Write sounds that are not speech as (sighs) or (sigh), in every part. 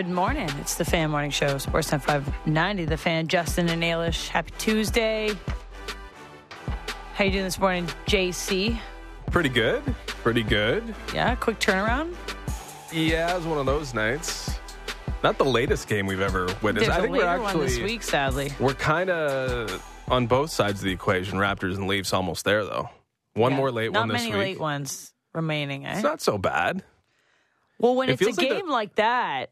Good morning. It's the Fan Morning Show, Sports 590. The Fan, Justin and Ailish. Happy Tuesday. How you doing this morning, JC? Pretty good. Pretty good. Yeah, quick turnaround. Yeah, it was one of those nights. Not the latest game we've ever witnessed. There's I a think later we're actually one this week, sadly. we're kind of on both sides of the equation. Raptors and Leafs almost there though. One Yeah. more late Not one this week. Not many late ones remaining, eh? It's not so bad. well, when it it's a like the- game like that,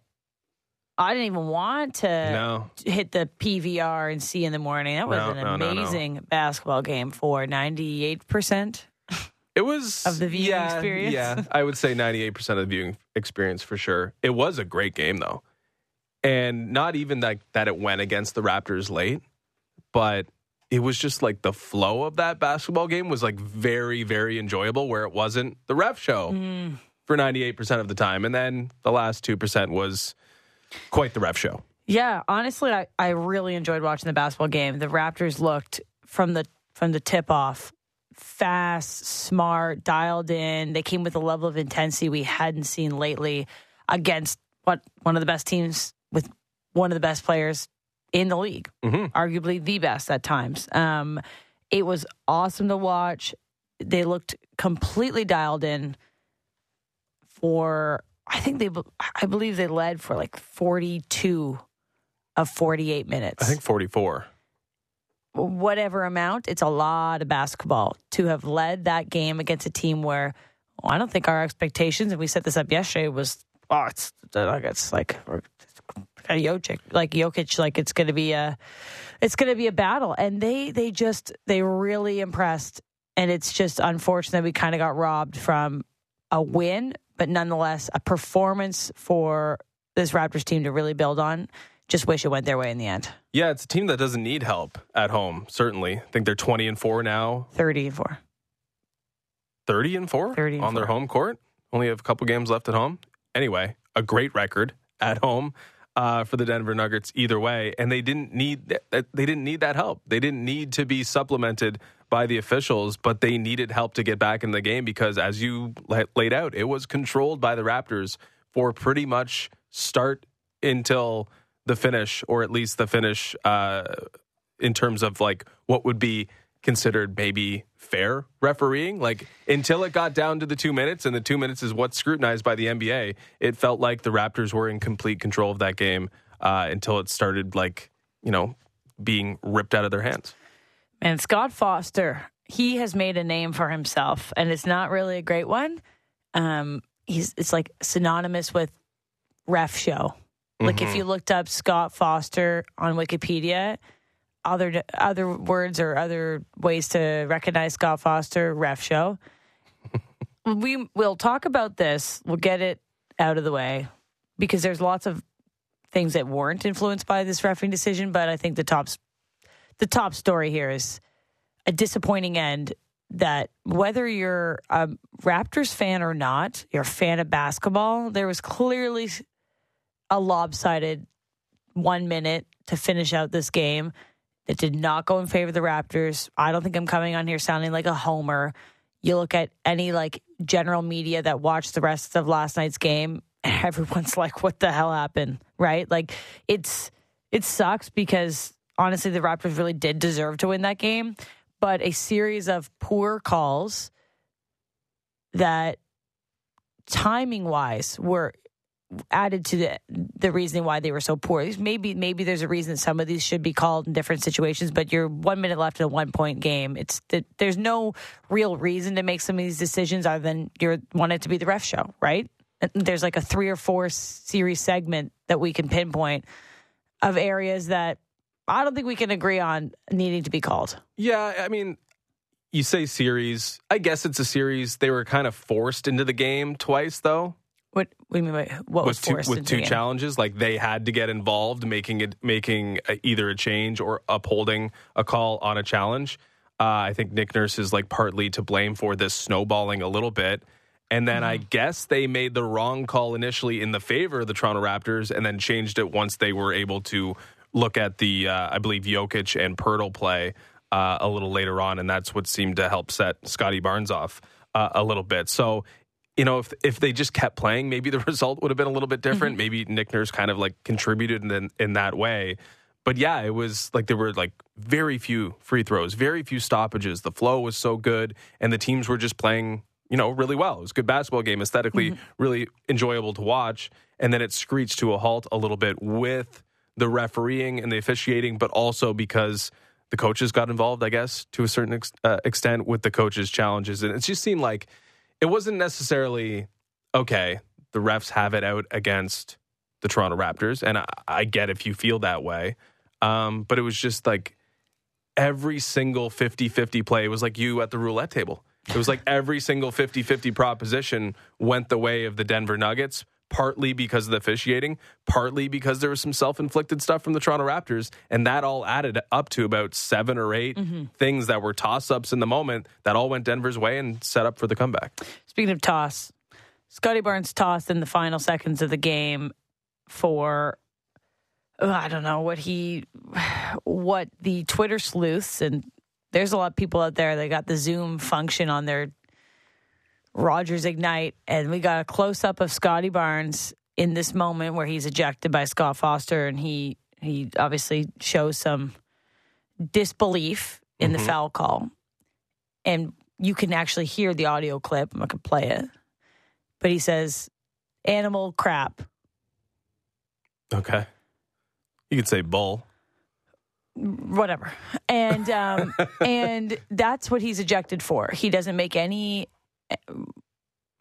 I didn't even want to No. hit the PVR and see in the morning. That was No, an no, amazing basketball game for 98%. It was Of the viewing yeah, experience? Yeah, I would say ninety-eight percent of the viewing experience for sure. It was a great game though, and not even that that it went against the Raptors late, but it was just like the flow of that basketball game was like very very enjoyable. Where it wasn't the ref show Mm. for ninety-eight percent of the time, and then the last two percent was quite the ref show. Yeah, honestly, I, I really enjoyed watching the basketball game. The Raptors looked from the from the tip off fast, smart, dialed in. They came with a level of intensity we hadn't seen lately against what one of the best teams with one of the best players in the league, Mhm. arguably the best at times. Um, it was awesome to watch. They looked completely dialed in for I think they I believe they led for like 42 of 48 minutes. I think forty-four. whatever amount, it's a lot of basketball to have led that game against a team where well, I don't think our expectations and we set this up yesterday was oh it's like it's like a Jokic like Jokic like it's going to be a it's going to be a battle and they they just they really impressed and it's just unfortunate we kind of got robbed from a win but nonetheless a performance for this Raptors team to really build on just wish it went their way in the end Yeah, it's a team that doesn't need help at home. Certainly, I think they're twenty and four now. 30 and 4 30 and 4 30 and on their home court. Only have a couple games left at home. Anyway, a great record at home uh, for the Denver Nuggets either way, and they didn't need that. They didn't need that help. They didn't need to be supplemented by the officials, but they needed help to get back in the game because, as you laid out, it was controlled by the Raptors for pretty much start until the finish, or at least the finish uh, in terms of like what would be considered maybe fair refereeing. Like until it got down to the two minutes, and the two minutes is what's scrutinized by the NBA. It felt like the Raptors were in complete control of that game uh, until it started like you know being ripped out of their hands. And Scott Foster, he has made a name for himself, and it's not really a great one. Um, he's it's like synonymous with ref show. Like if you looked up Scott Foster on Wikipedia, other other words or other ways to recognize Scott Foster, ref show. (laughs) we will talk about this. We'll get it out of the way because there's lots of things that weren't influenced by this refereeing decision, but I think the top the top story here is a disappointing end that whether you're a Raptors fan or not, you're a fan of basketball, there was clearly a lopsided one minute to finish out this game that did not go in favor of the Raptors. I don't think I'm coming on here sounding like a homer. You look at any like general media that watched the rest of last night's game, (laughs) everyone's like, what the hell happened? Right? Like it's it sucks because honestly the Raptors really did deserve to win that game. But a series of poor calls that timing wise were added to the the reasoning why they were so poor. Maybe maybe there's a reason some of these should be called in different situations, but you're one minute left in a one point game. It's there's no real reason to make some of these decisions other than you want it to be the ref show, right? There's like a three or four series segment that we can pinpoint of areas that I don't think we can agree on needing to be called. Yeah, I mean, you say series. I guess it's a series. They were kind of forced into the game twice, though. What, what do you mean by what was two, forced with into two the game? challenges. Like they had to get involved, making it making a, either a change or upholding a call on a challenge. Uh, I think Nick Nurse is like partly to blame for this snowballing a little bit. And then I Mm-hmm. guess they made the wrong call initially in the favor of the Toronto Raptors, and then changed it once they were able to look at the uh, I believe Jokic and Poeltl play uh, a little later on, and that's what seemed to help set Scottie Barnes off uh, a little bit. So you know, if if they just kept playing, maybe (laughs) the result would have been a little bit different. Maybe Nick Nurse kind of like contributed in in that way. But yeah, it was like there were like very few free throws, very few stoppages. The flow was so good, and the teams were just playing, you know, really well. It was a good basketball game, aesthetically really enjoyable to watch. And then it screeched to a halt a little bit with the refereeing and the officiating, but also because the coaches got involved, I guess, to a certain ex- uh, extent with the coaches' challenges. And it just seemed like it wasn't necessarily okay. The refs have it out against the Toronto Raptors, and I, I get if you feel that way. Um, but it was just like every single 50 50 play was like you at the roulette table. It was like every single 50 50 proposition went the way of the Denver Nuggets, partly because of the officiating, partly because there was some self inflicted stuff from the Toronto Raptors. And that all added up to about seven or 8 mm-hmm. things that were toss ups in the moment that all went Denver's way and set up for the comeback. Speaking of toss, Scottie Barnes tossed in the final seconds of the game for oh, I don't know what he what the Twitter sleuths and there's a lot of people out there that got the Zoom function on their Rogers Ignite and we got a close up of Scottie Barnes in this moment where he's ejected by Scott Foster and he he obviously shows some disbelief in the foul call and you can actually hear the audio clip. I'm not gonna play it, but he says, "Animal crap." Okay. You could say bull. whatever and um (laughs) and that's what he's ejected for he doesn't make any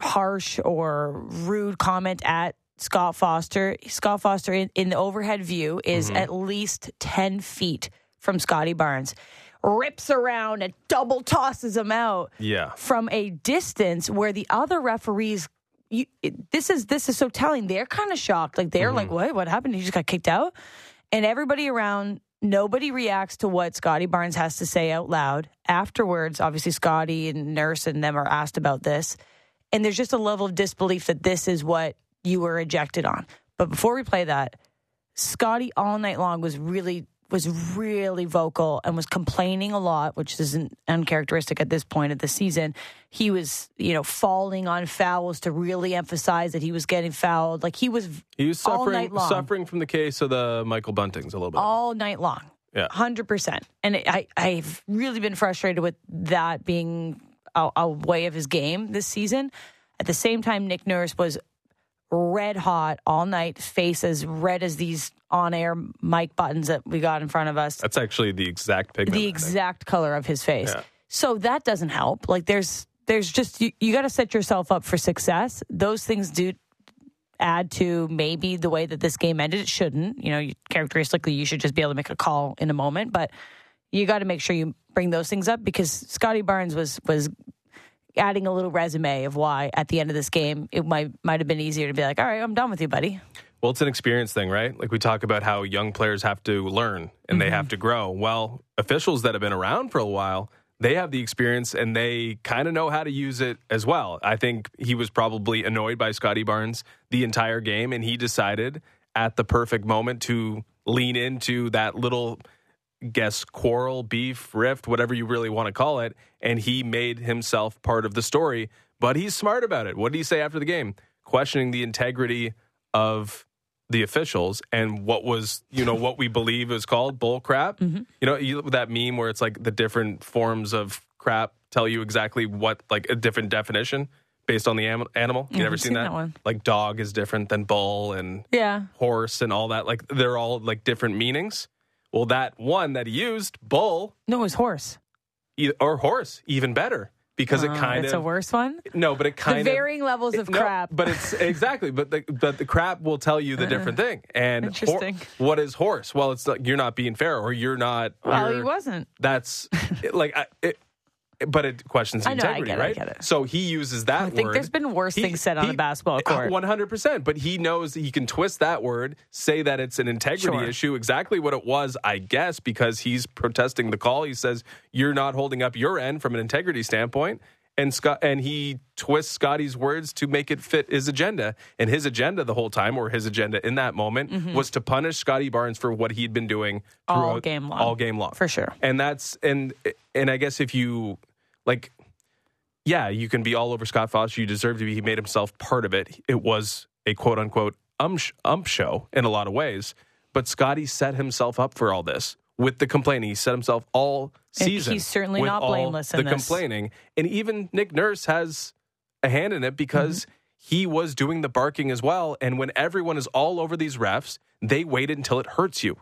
harsh or rude comment at scott foster. Scott foster in, in the overhead view is mm-hmm. at least 10 feet from Scottie Barnes. Rips around and double tosses him out Yeah. from a distance where the other referees you, it, this is this is so telling. They're kind of shocked. Like they're mm-hmm. like what? What happened? He just got kicked out? And everybody around nobody reacts to what Scottie Barnes has to say out loud. Afterwards obviously Scottie and Nurse and them are asked about this. And there's just a level of disbelief that this is what you were ejected on. But before we play that Scottie all night long was really was really vocal and was complaining a lot, which isn't uncharacteristic at this point of the season. He was, you know, falling on fouls to really emphasize that he was getting fouled. Like he was He was all suffering night long. suffering from the case of the Michael Buntings a little bit. all night long. Yeah. Hundred percent. And it, I, I've really been frustrated with that being a, a way of his game this season. At the same time, Nick Nurse was red hot all night, face as red as these on-air mic buttons that we got in front of us. That's actually the exact pigment. The exact color of his face. Yeah. So that doesn't help. Like there's there's just you, you got to set yourself up for success. Those things do add to maybe the way that this game ended. It shouldn't. You know, you, characteristically, you should just be able to make a call in a moment, but you got to make sure you bring those things up because Scottie Barnes was was adding a little resume of why at the end of this game it might might have been easier to be like, all right, I'm done with you, buddy. Well, it's an experience thing, right? Like we talk about how young players have to learn and they mm-hmm. have to grow. Well, officials that have been around for a while, they have the experience and they kind of know how to use it as well. I think he was probably annoyed by Scottie Barnes the entire game and he decided at the perfect moment to lean into that little guess quarrel, beef, rift, whatever you really want to call it, and he made himself part of the story. But he's smart about it. What did he say after the game? Questioning the integrity of the officials and what was, you know, what we (laughs) believe is called bull crap. Mm-hmm. You know, you, that meme where it's like the different forms of crap tell you exactly what, like a different definition based on the am- animal. You never seen, seen that? that one. Like dog is different than bull and Yeah. horse and all that. Like they're all like different meanings. Well, that one that he used, bull No, it was horse. e- or horse, even better because it Uh, kind it's of it's a worse one. no, but it kind the of varying levels of no, crap. but it's exactly, but the but the crap will tell you the different thing. And hor- Interesting. what is horse? Well, it's like you're not being fair, or you're not. well, he you're- wasn't. That's like I, it. But it questions the I know, I integrity, get it, I right? get it. So he uses that word. I think word. there's been worse things said on a basketball (laughs) court. One hundred percent. But he knows that he can twist that word, say that it's an integrity Sure. issue, exactly what it was, I guess, because he's protesting the call. He says you're not holding up your end from an integrity standpoint, and Scott and he twists Scottie's words to make it fit his agenda. And his agenda the whole time, or his agenda in that moment, was to punish Scottie Barnes for what he'd been doing Mm-hmm. All game long. all game long, For sure. and that's and and I guess if you like yeah, you can be all over Scott Foster. You deserve to be. He made himself part of it. It was a quote unquote ump, ump show in a lot of ways. But Scottie set himself up for all this with the complaining. He set himself all season. He's certainly not blameless in the this. complaining, and even Nick Nurse has a hand in it because Mm-hmm. he was doing the barking as well. And when everyone is all over these refs, they waited until it hurts you.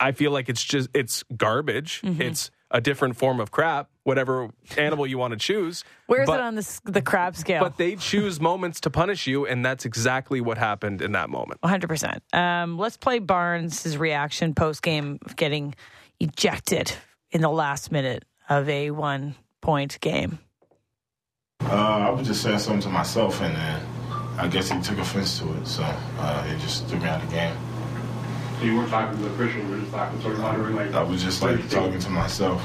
I feel like it's just it's garbage. Mm-hmm. It's a different form of crap, whatever animal you want to choose. Where is but, it on this, the crab scale? But they choose moments to punish you, and that's exactly what happened in that moment. 100%. Um, let's play Barnes' reaction post game of getting ejected in the last minute of a one point game. Uh, I was just saying something to myself, and then I guess he took offense to it, so uh, it just threw me out of the game. So you weren't talking to the official, you were just talking sort of monitoring like I was just like talking to myself.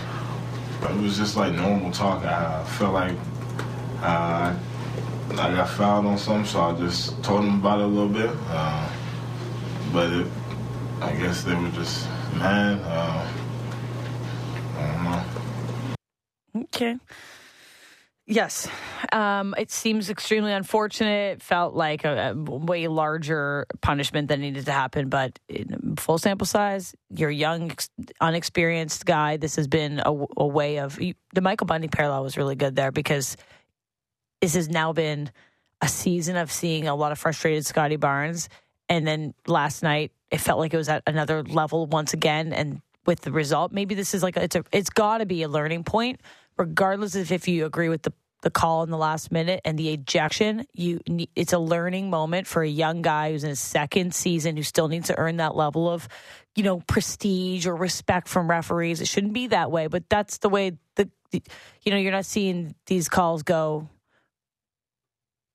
It was just like normal talk. I felt like uh, I got fouled on something, so I just told them about it a little bit. Uh, but it, I guess they were just mad. Uh, I don't know. Okay. Yes. Um, it seems extremely unfortunate. It felt like a, a way larger punishment that needed to happen, but full sample size, you're a young, ex- unexperienced guy. This has been a, a way of the Michael Bunting parallel was really good there because this has now been a season of seeing a lot of frustrated Scottie Barnes. And then last night, it felt like it was at another level once again. And with the result, maybe this is like a, it's a, it's got to be a learning point, regardless of if you agree with the the call in the last minute and the ejection. You, it's a learning moment for a young guy who's in his second season who still needs to earn that level of, you know, prestige or respect from referees. It shouldn't be that way, but that's the way the, the you know, you're not seeing these calls go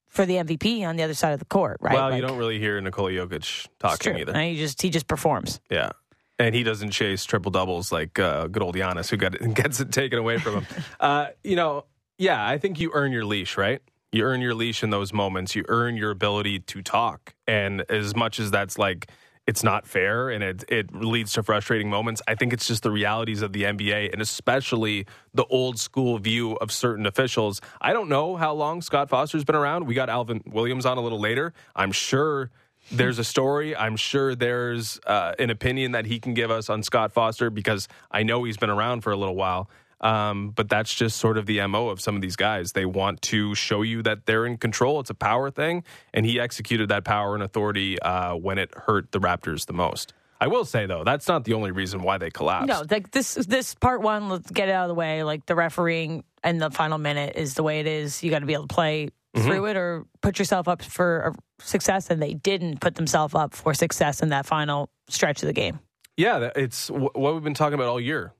for the MVP on the other side of the court, right? Well, Like, you don't really hear Nikola Jokic talking either. And he just he just performs. Yeah. And he doesn't chase triple doubles like uh, good old Giannis, who got it, (laughs) gets it taken away from him. (laughs) uh, you know, yeah, I think you earn your leash, right? You earn your leash in those moments. You earn your ability to talk. And as much as that's like, it's not fair and it, it leads to frustrating moments, I think it's just the realities of the NBA and especially the old school view of certain officials. I don't know how long Scott Foster's been around. We got Alvin Williams on a little later. I'm sure there's a story. I'm sure there's uh, an opinion that he can give us on Scott Foster because I know he's been around for a little while. Um, but that's just sort of the MO of some of these guys. They want to show you that they're in control. It's a power thing. And he executed that power and authority uh, when it hurt the Raptors the most. I will say, though, that's not the only reason why they collapsed. No, like this this part one, let's get it out of the way. Like the refereeing and the final minute is the way it is. You got to be able to play Mm-hmm. through it or put yourself up for success, and they didn't put themselves up for success in that final stretch of the game. Yeah, it's what we've been talking about all year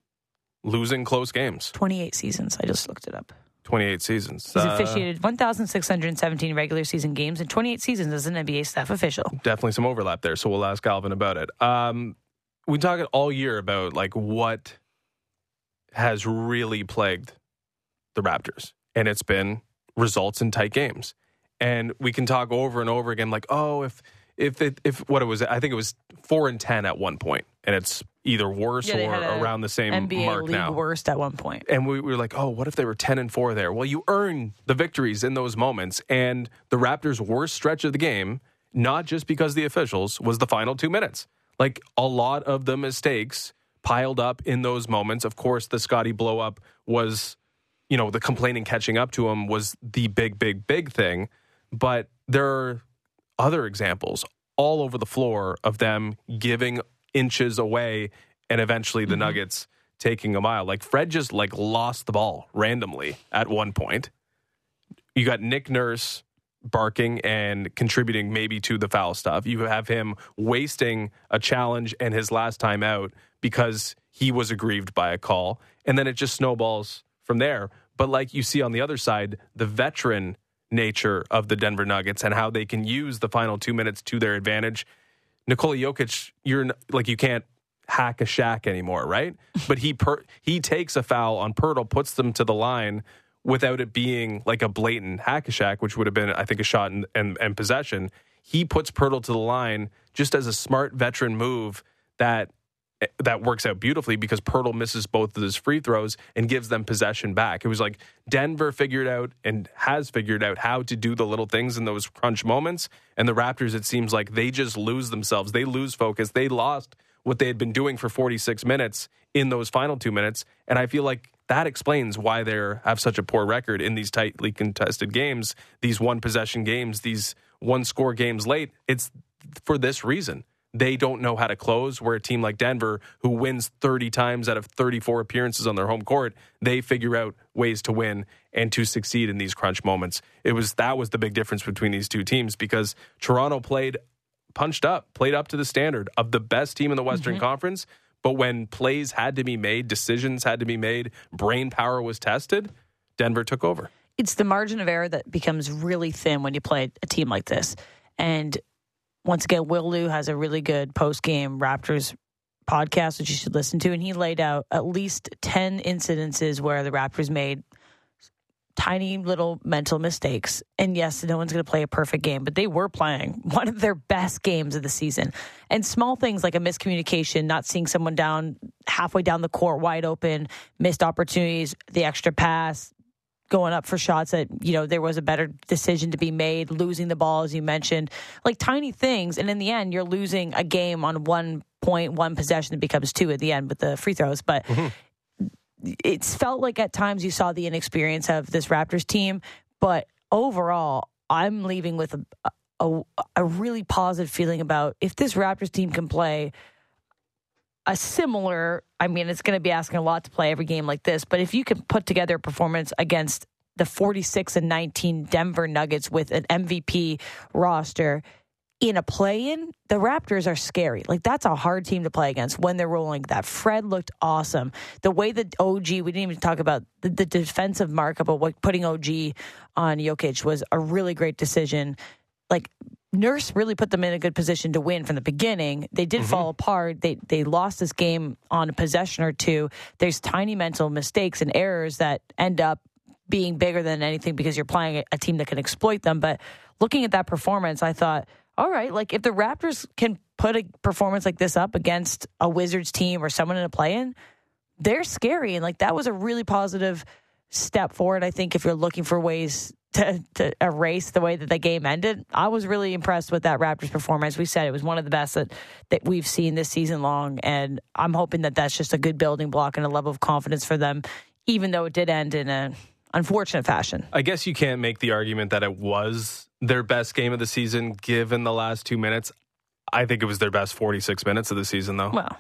losing close games. Twenty eight seasons. I just looked it up. 28 seasons. He's Uh, officiated one thousand six hundred seventeen regular season games and twenty eight seasons as an NBA staff official. definitely some overlap there. So we'll ask Alvin about it. Um, we talk all year about like what has really plagued the Raptors, and it's been results in tight games. And we can talk over and over again, like, oh, if if it, if what it was, I think it was four and ten at one point, and it's either worse Yeah, or around the same NBA mark league now. worst at one point. And we were like, oh, what if they were 10 and 4 there? Well, you earn the victories in those moments. And the Raptors' worst stretch of the game, not just because the officials, was the final two minutes. Like a lot of the mistakes piled up in those moments. Of course, the Scottie blow up was, you know, the complaining catching up to him was the big, big, big thing. But there are other examples all over the floor of them giving inches away and eventually the mm-hmm. Nuggets taking a mile. Like Fred just like lost the ball randomly at one point. You got Nick Nurse barking and contributing maybe to the foul stuff. You have him wasting a challenge and his last time out because he was aggrieved by a call. And then it just snowballs from there. But like you see on the other side, the veteran nature of the Denver Nuggets and how they can use the final two minutes to their advantage. Nikola Jokic, you're like you can't hack a shack anymore, right? (laughs) but he per, he takes a foul on Poeltl, puts them to the line without it being like a blatant hack a shack, which would have been, I think, a shot and, and, and possession. He puts Poeltl to the line just as a smart veteran move that that works out beautifully because Poeltl misses both of his free throws and gives them possession back. It was like Denver figured out and has figured out how to do the little things in those crunch moments. And the Raptors, it seems like they just lose themselves. They lose focus. They lost what they had been doing for 46 minutes in those final two minutes. And I feel like that explains why they have such a poor record in these tightly contested games, these one possession games, these one score games late. It's for this reason. They don't know how to close. Where a team like Denver, who wins 30 times out of 34 appearances on their home court, they figure out ways to win and to succeed in these crunch moments. It was that was the big difference between these two teams because Toronto played punched up, played up to the standard of the best team in the Western mm-hmm. Conference. But when plays had to be made, decisions had to be made, brain power was tested, Denver took over. It's the margin of error that becomes really thin when you play a team like this. And once again, Will Lou has a really good post game Raptors podcast, which you should listen to. And he laid out at least 10 incidences where the Raptors made tiny little mental mistakes. And yes, no one's going to play a perfect game, but they were playing (laughs) one of their best games of the season. And small things like a miscommunication, not seeing someone down halfway down the court wide open, missed opportunities, the extra pass, going up for shots that you know there was a better decision to be made losing the ball as you mentioned like tiny things. And in the end you're losing a game on one point one possession that becomes two at the end with the free throws. But mm-hmm. it's felt like at times you saw the inexperience of this Raptors team, but overall, I'm leaving with a, a, a really positive feeling about if this Raptors team can play a similar, I mean, it's going to be asking a lot to play every game like this, but if you can put together a performance against the 46 and 19 Denver Nuggets with an MVP roster, in a play in, the Raptors are scary. Like that's a hard team to play against when they're rolling. That Fred looked awesome. The way that OG, we didn't even talk about the, the defensive markup but what putting OG on Jokic was a really great decision. Like Nurse really put them in a good position to win from the beginning. They did mm-hmm. fall apart. They they lost this game on a possession or two. There's tiny mental mistakes and errors that end up being bigger than anything because you're playing a team that can exploit them. But looking at that performance, I thought all right, like if the Raptors can put a performance like this up against a Wizards team or someone in a play in, they're scary. And like that was a really positive step forward. I think if you're looking for ways to, to erase the way that the game ended, I was really impressed with that Raptors performance. We said it was one of the best that, that we've seen this season long. And I'm hoping that that's just a good building block and a level of confidence for them, even though it did end in a unfortunate fashion. I guess you can't make the argument that it was their best game of the season given the last two minutes. I think it was their best 46 minutes of the season, though. Well,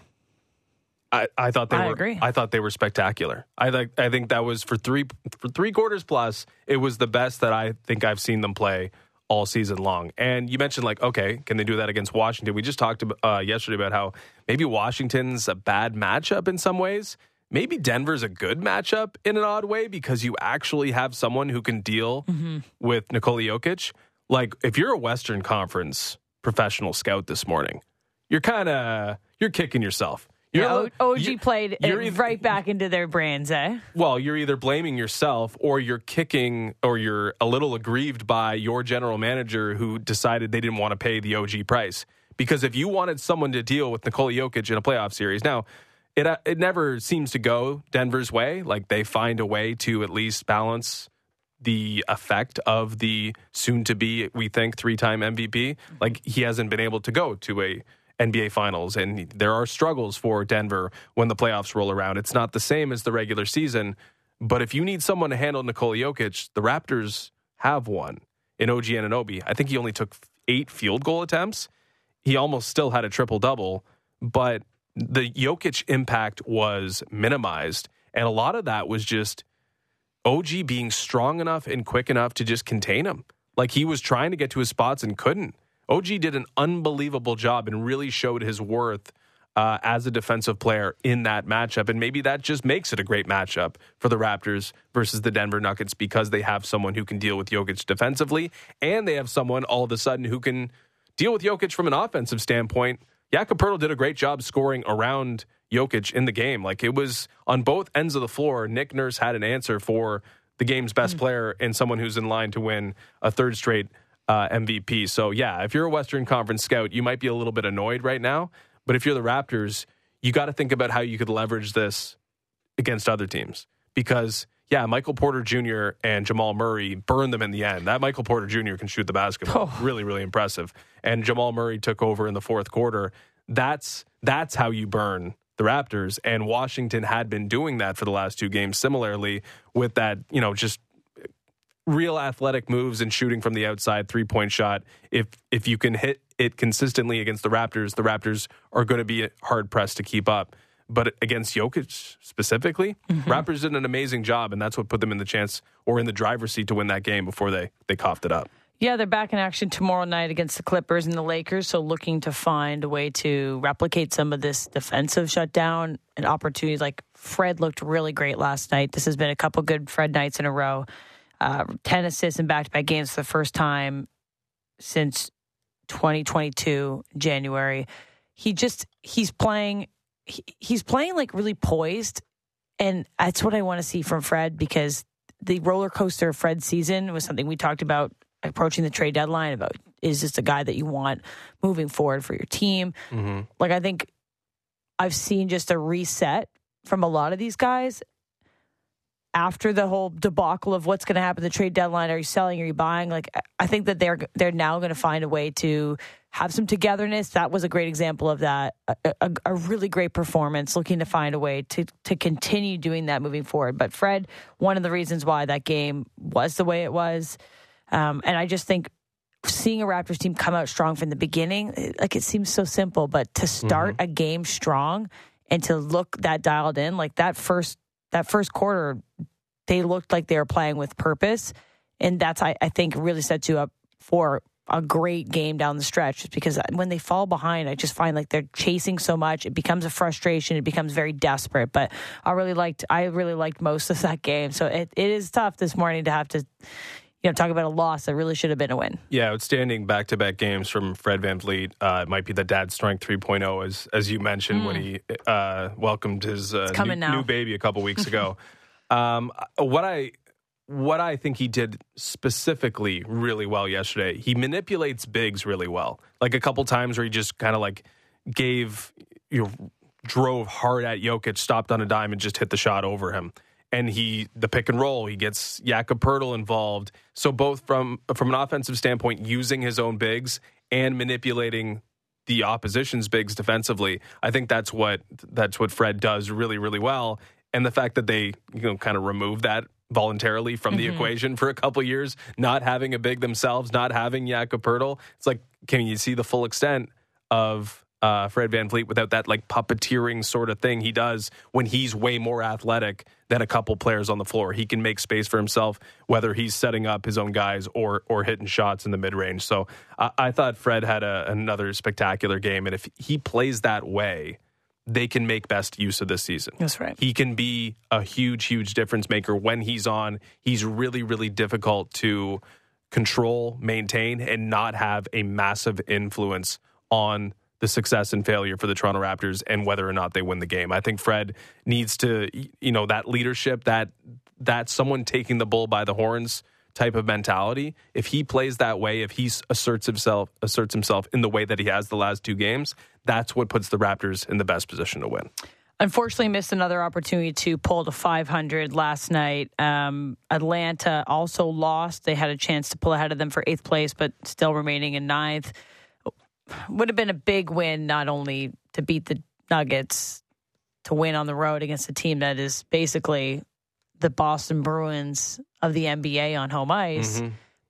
I, I thought they I were. Agree. I thought they were spectacular. I think. I think that was for three for three quarters plus. It was the best that I think I've seen them play all season long. And you mentioned like, okay, can they do that against Washington? We just talked uh, yesterday about how maybe Washington's a bad matchup in some ways maybe Denver's a good matchup in an odd way because you actually have someone who can deal mm-hmm. with Nikola Jokic. Like if you're a Western Conference professional scout this morning, you're kind of you're kicking yourself. Yeah, OG you're, played either, right back into their brains, eh? Well, you're either blaming yourself or you're kicking or you're a little aggrieved by your general manager who decided they didn't want to pay the OG price. Because if you wanted someone to deal with Nikola Jokic in a playoff series, now it uh, it never seems to go Denver's way. Like they find a way to at least balance the effect of the soon to be, we think, three time MVP. Like he hasn't been able to go to a NBA Finals, and there are struggles for Denver when the playoffs roll around. It's not the same as the regular season, but if you need someone to handle Nikola Jokic, the Raptors have one in OG Anunoby. I think he only took eight field goal attempts. He almost still had a triple double, but the Jokic impact was minimized. And a lot of that was just OG being strong enough and quick enough to just contain him. Like he was trying to get to his spots and couldn't. OG did an unbelievable job and really showed his worth uh, as a defensive player in that matchup. And maybe that just makes it a great matchup for the Raptors versus the Denver Nuggets because they have someone who can deal with Jokic defensively and they have someone all of a sudden who can deal with Jokic from an offensive standpoint Jakob Poeltl did a great job scoring around Jokic in the game. Like it was on both ends of the floor. Nick Nurse had an answer for the game's best mm. player and someone who's in line to win a third straight uh, MVP. So yeah, if you're a Western Conference scout, you might be a little bit annoyed right now. But if you're the Raptors, you got to think about how you could leverage this against other teams because yeah, Michael Porter Jr. and Jamal Murray burned them in the end. That Michael Porter Jr. can shoot the basketball. Oh. Really, really impressive. And Jamal Murray took over in the fourth quarter. That's that's how you burn the Raptors. And Washington had been doing that for the last two games similarly with that, you know, just real athletic moves and shooting from the outside three point shot. If if you can hit it consistently against the Raptors, the Raptors are going to be hard pressed to keep up. But against Jokic specifically, mm-hmm. Raptors did an amazing job, and that's what put them in the chance or in the driver's seat to win that game before they they coughed it up. Yeah, they're back in action tomorrow night against the Clippers and the Lakers. So looking to find a way to replicate some of this defensive shutdown and opportunities. Like Fred looked really great last night. This has been a couple good Fred nights in a row. Uh, Ten assists in back-to-back games for the first time since 2022 January. He just he's playing he, he's playing like really poised, and that's what I want to see from Fred because the roller coaster of Fred's season was something we talked about approaching the trade deadline about is this a guy that you want moving forward for your team? Mm-hmm. Like I think I've seen just a reset from a lot of these guys after the whole debacle of what's going to happen the trade deadline. Are you selling? Are you buying? Like I think that they're they're now going to find a way to have some togetherness. That was a great example of that. A, a, a really great performance. Looking to find a way to to continue doing that moving forward. But Fred, one of the reasons why that game was the way it was, um, and I just think seeing a Raptors team come out strong from the beginning, like it seems so simple, but to start a game strong and to look that dialed in, like that first that first quarter, they looked like they were playing with purpose, and that's I, I think really sets you up for a great game down the stretch. Just because when they fall behind, I just find like they're chasing so much, it becomes a frustration. It becomes very desperate. But I really liked I really liked most of that game. So it, it is tough this morning to have to. You know, talk about a loss that really should have been a win. Yeah, outstanding back to back games from Fred VanVleet. Uh, it might be the dad strength 3.0, as as you mentioned when he uh, welcomed his uh, new, new baby a couple weeks ago. (laughs) um, what I what I think he did specifically really well yesterday, he manipulates bigs really well. Like a couple times where he just kind of like gave you know, drove hard at Jokic, stopped on a dime, and just hit the shot over him. And he the pick and roll, he gets Jakob Poeltl involved. So both from from an offensive standpoint, using his own bigs and manipulating the opposition's bigs defensively, I think that's what that's what Fred does really really well. And the fact that they you know kind of remove that voluntarily from the mm-hmm. equation for a couple years, not having a big themselves, not having Jakob Poeltl, it's like can you see the full extent of uh, Fred VanVleet without that like puppeteering sort of thing he does when he's way more athletic than a couple players on the floor. He can make space for himself, whether he's setting up his own guys or or hitting shots in the mid range. So I, I thought Fred had a, another spectacular game, and if he plays that way, they can make best use of this season. That's right. He can be a huge, huge difference maker when he's on. He's really, really difficult to control, maintain, and not have a massive influence on the success and failure for the Toronto Raptors and whether or not they win the game. I think Fred needs to, you know, that leadership, that that someone taking the bull by the horns type of mentality. If he plays that way, if he asserts himself, asserts himself in the way that he has the last two games, that's what puts the Raptors in the best position to win. Unfortunately, missed another opportunity to pull to 500 last night. Um, Atlanta also lost. They had a chance to pull ahead of them for eighth place, but still remaining in ninth. Would have been a big win, not only to beat the Nuggets, to win on the road against a team that is basically the Boston Bruins of the NBA on home ice,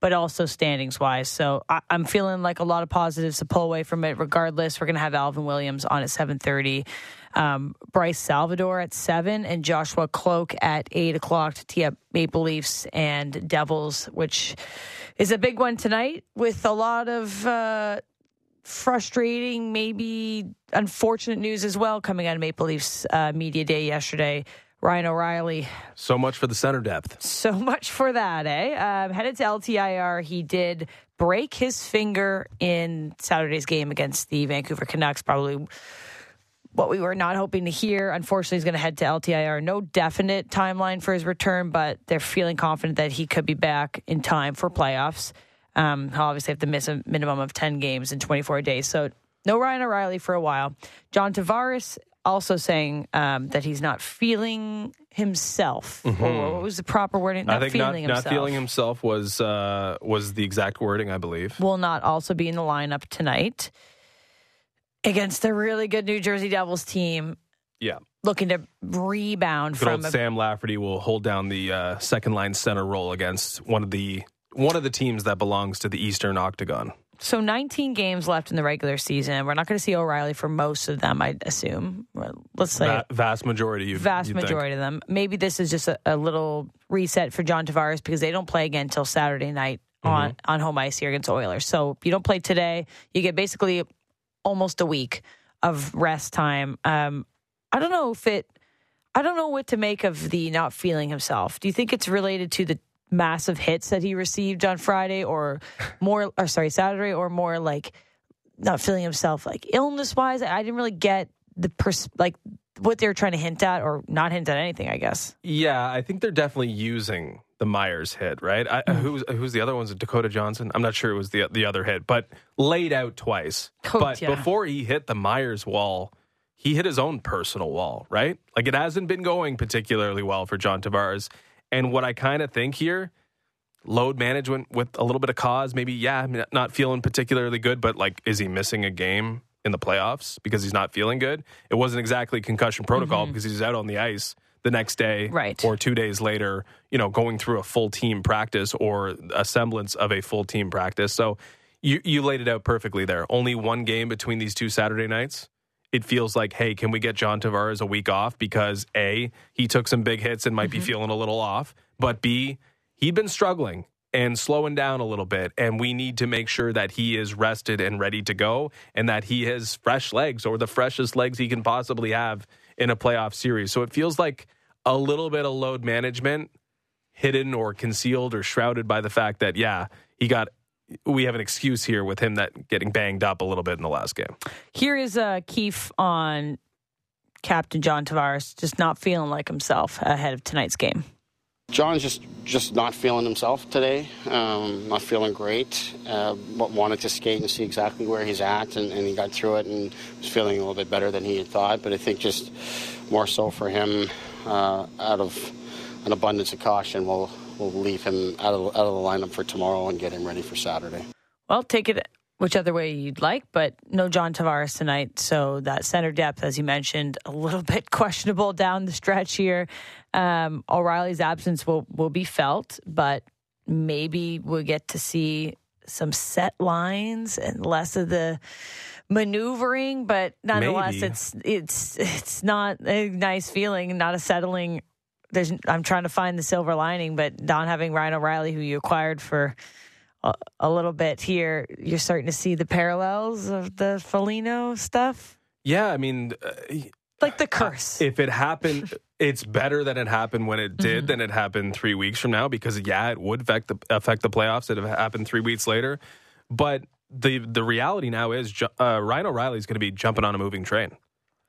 but also standings wise. So I, I'm feeling like a lot of positives to pull away from it. Regardless, we're going to have Alvin Williams on at 7:30, um, Bryce Salvador at seven, and Joshua Kloke at eight o'clock to tee up Maple Leafs and Devils, which is a big one tonight with a lot of. Uh, frustrating, maybe unfortunate news as well coming out of Maple Leafs uh, media day yesterday. Ryan O'Reilly, So much for the center depth. so (laughs) much for that, eh? Um, headed to LTIR. He did break his finger in Saturday's game against the Vancouver Canucks. Probably what we were not hoping to hear. Unfortunately, he's going to head to LTIR. No definite timeline for his return, but they're feeling confident that he could be back in time for playoffs. Um, he'll obviously have to miss a minimum of 10 games in 24 days. So no Ryan O'Reilly for a while. John Tavares also saying um, that he's not feeling himself. Or what was the proper wording? Not Mm-hmm. I think feeling not, himself. not feeling himself was uh, was the exact wording, I believe. Will not also be in the lineup tonight against the really good New Jersey Devils team Yeah. looking to rebound Good from old a Sam Lafferty will hold down the uh, second line center role against one of the one of the teams that belongs to the Eastern Octagon. So 19 games left in the regular season. We're not going to see O'Reilly for most of them, I'd assume. Let's say Va- vast majority. You'd, vast you'd think. majority of them. Maybe this is just a, a little reset for John Tavares because they don't play again until Saturday night on, Mm-hmm. on home ice here against Oilers. So you don't play today. You get basically almost a week of rest time. Um, I don't know if it. I don't know what to make of the not feeling himself. Do you think it's related to the massive hits that he received on Friday, or more, or sorry, Saturday, or more like not feeling himself, like illness wise? I didn't really get the pers- like what they were trying to hint at, or not hint at anything. I guess. Yeah, I think they're definitely using the Myers hit, right? I, Mm. Who's who's the other one's Dakota Johnson? I'm not sure it was the the other hit, but laid out twice. (laughs) Oh, but yeah. before he hit the Myers wall, he hit his own personal wall, right? Like it hasn't been going particularly well for John Tavares. And what I kind of think here, load management with a little bit of cause, maybe yeah, not feeling particularly good, but like is he missing a game in the playoffs because he's not feeling good? It wasn't exactly concussion protocol mm-hmm. because he's out on the ice the next day Right. or two days later, you know, going through a full team practice or a semblance of a full team practice. So you, you laid it out perfectly there. Only one game between these two Saturday nights. It feels like, hey, can we get John Tavares a week off? Because A, he took some big hits and might be mm-hmm. feeling a little off. But B, he'd been struggling and slowing down a little bit. And we need to make sure that he is rested and ready to go and that he has fresh legs or the freshest legs he can possibly have in a playoff series. So it feels like a little bit of load management hidden or concealed or shrouded by the fact that, yeah, he got. We have an excuse here with him that getting banged up a little bit in the last game. Here is uh, Keefe on Captain John Tavares just not feeling like himself ahead of tonight's game. John's just just not feeling himself today. Um, not feeling great. Uh, but wanted to skate and see exactly where he's at, and, and he got through it and was feeling a little bit better than he had thought. But I think just more so for him, uh, out of an abundance of caution, we'll we'll leave him out of out of the lineup for tomorrow and get him ready for Saturday. Well, take it whichever way you'd like, but no John Tavares tonight. So that center depth, as you mentioned, a little (laughs) bit questionable down the stretch here. Um, O'Reilly's absence will will be felt, but maybe we'll get to see some set lines and less of the maneuvering. But nonetheless, Maybe. it's it's it's not a nice feeling, not a settling. There's, I'm trying to find the silver lining, but not having Ryan O'Reilly, who you acquired for a, a little bit here, you're starting to see the parallels of the Foligno stuff, Yeah, I mean, uh, like the curse. if it happened, (laughs) it's better that it happened when it did Mm-hmm. than it happened three weeks from now because yeah, it would affect the affect the playoffs. It happened three weeks later, but the the reality now is uh, Ryan O'Reilly is going to be jumping on a moving train.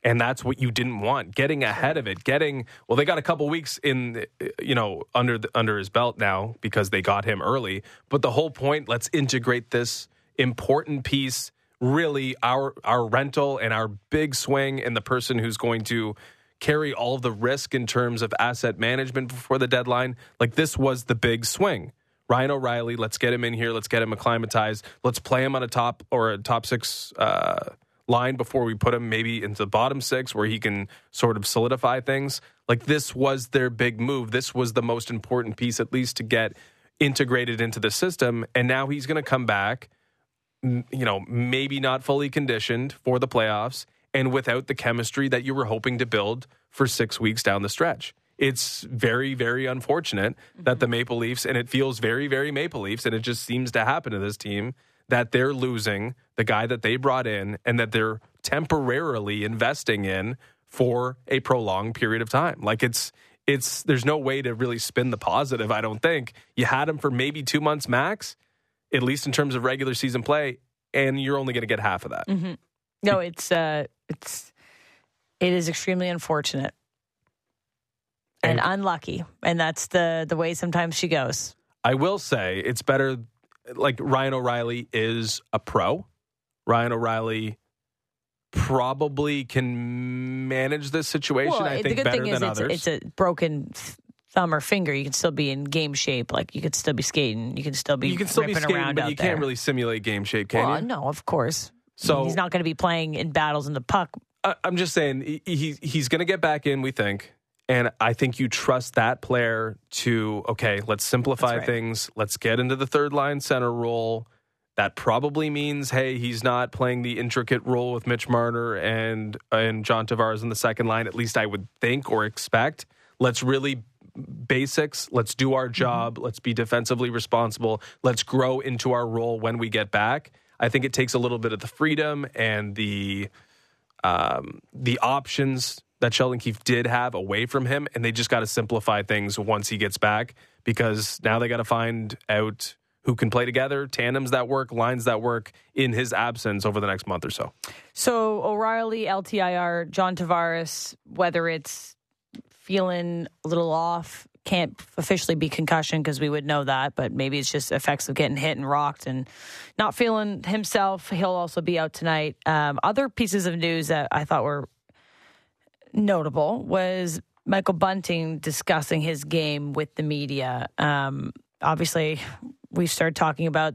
And that's what you didn't want. Getting ahead of it, getting well. They got a couple weeks in, you know, under the, under his belt now because they got him early. But the whole point, let's integrate this important piece really our our rental and our big swing and the person who's going to carry all the risk in terms of asset management before the deadline. Like this was the big swing. Ryan O'Reilly, let's get him in here. Let's get him acclimatized. Let's play him on a top or a top six uh, line before we put him maybe into the bottom six where he can sort of solidify things. Like this was their big move. This was the most important piece, at least to get integrated into the system. And now he's going to come back you know, maybe not fully conditioned for the playoffs and without the chemistry that you were hoping to build for six weeks down the stretch. It's very, very unfortunate that the mm-hmm. Maple Leafs, and it feels very, very Maple Leafs, and it just seems to happen to this team that they're losing the guy that they brought in and that they're temporarily investing in for a prolonged period of time. Like it's, it's, there's no way to really spin the positive, I don't think. You had him for maybe two months max at least in terms of regular season play, and you're only going to get half of that. no, it's uh, it's it is extremely unfortunate and, And- unlucky, and that's the the way sometimes she goes. I will say it's better. Like Ryan O'Reilly is a pro. Ryan O'Reilly probably can manage this situation. well, I the good better thing is than it's, others. it's a broken thumb or finger. You can still be in game shape. Like you could still be skating. You can still be you can still be skating, around but you there. can't really simulate game shape, can well, you? no, of course. So- he's not going to be playing in battles in the puck. I- I'm just saying he he's going to get back in. We think, and I think you trust that player to okay. Let's simplify right. things. Let's get into the third line center role. That probably means hey, he's not playing the intricate role with Mitch Marner and and John Tavares in the second line. At least I would think or expect. Let's really basics. Let's do our job. Let's be defensively responsible. Let's grow into our role when we get back. I think it takes a little bit of the freedom and the um, the options that Sheldon Keefe did have away from him, and they just got to simplify things once he gets back because now they got to find out who can play together, tandems that work, lines that work in his absence over the next month or so. So O'Reilly, LTIR, John Tavares, whether it's feeling a little off, can't officially be concussion because we would know that, but maybe it's just effects of getting hit and rocked and not feeling himself. He'll also be out tonight. Um, other pieces of news that I thought were notable was Michael Bunting discussing his game with the media. Um, obviously, we started talking about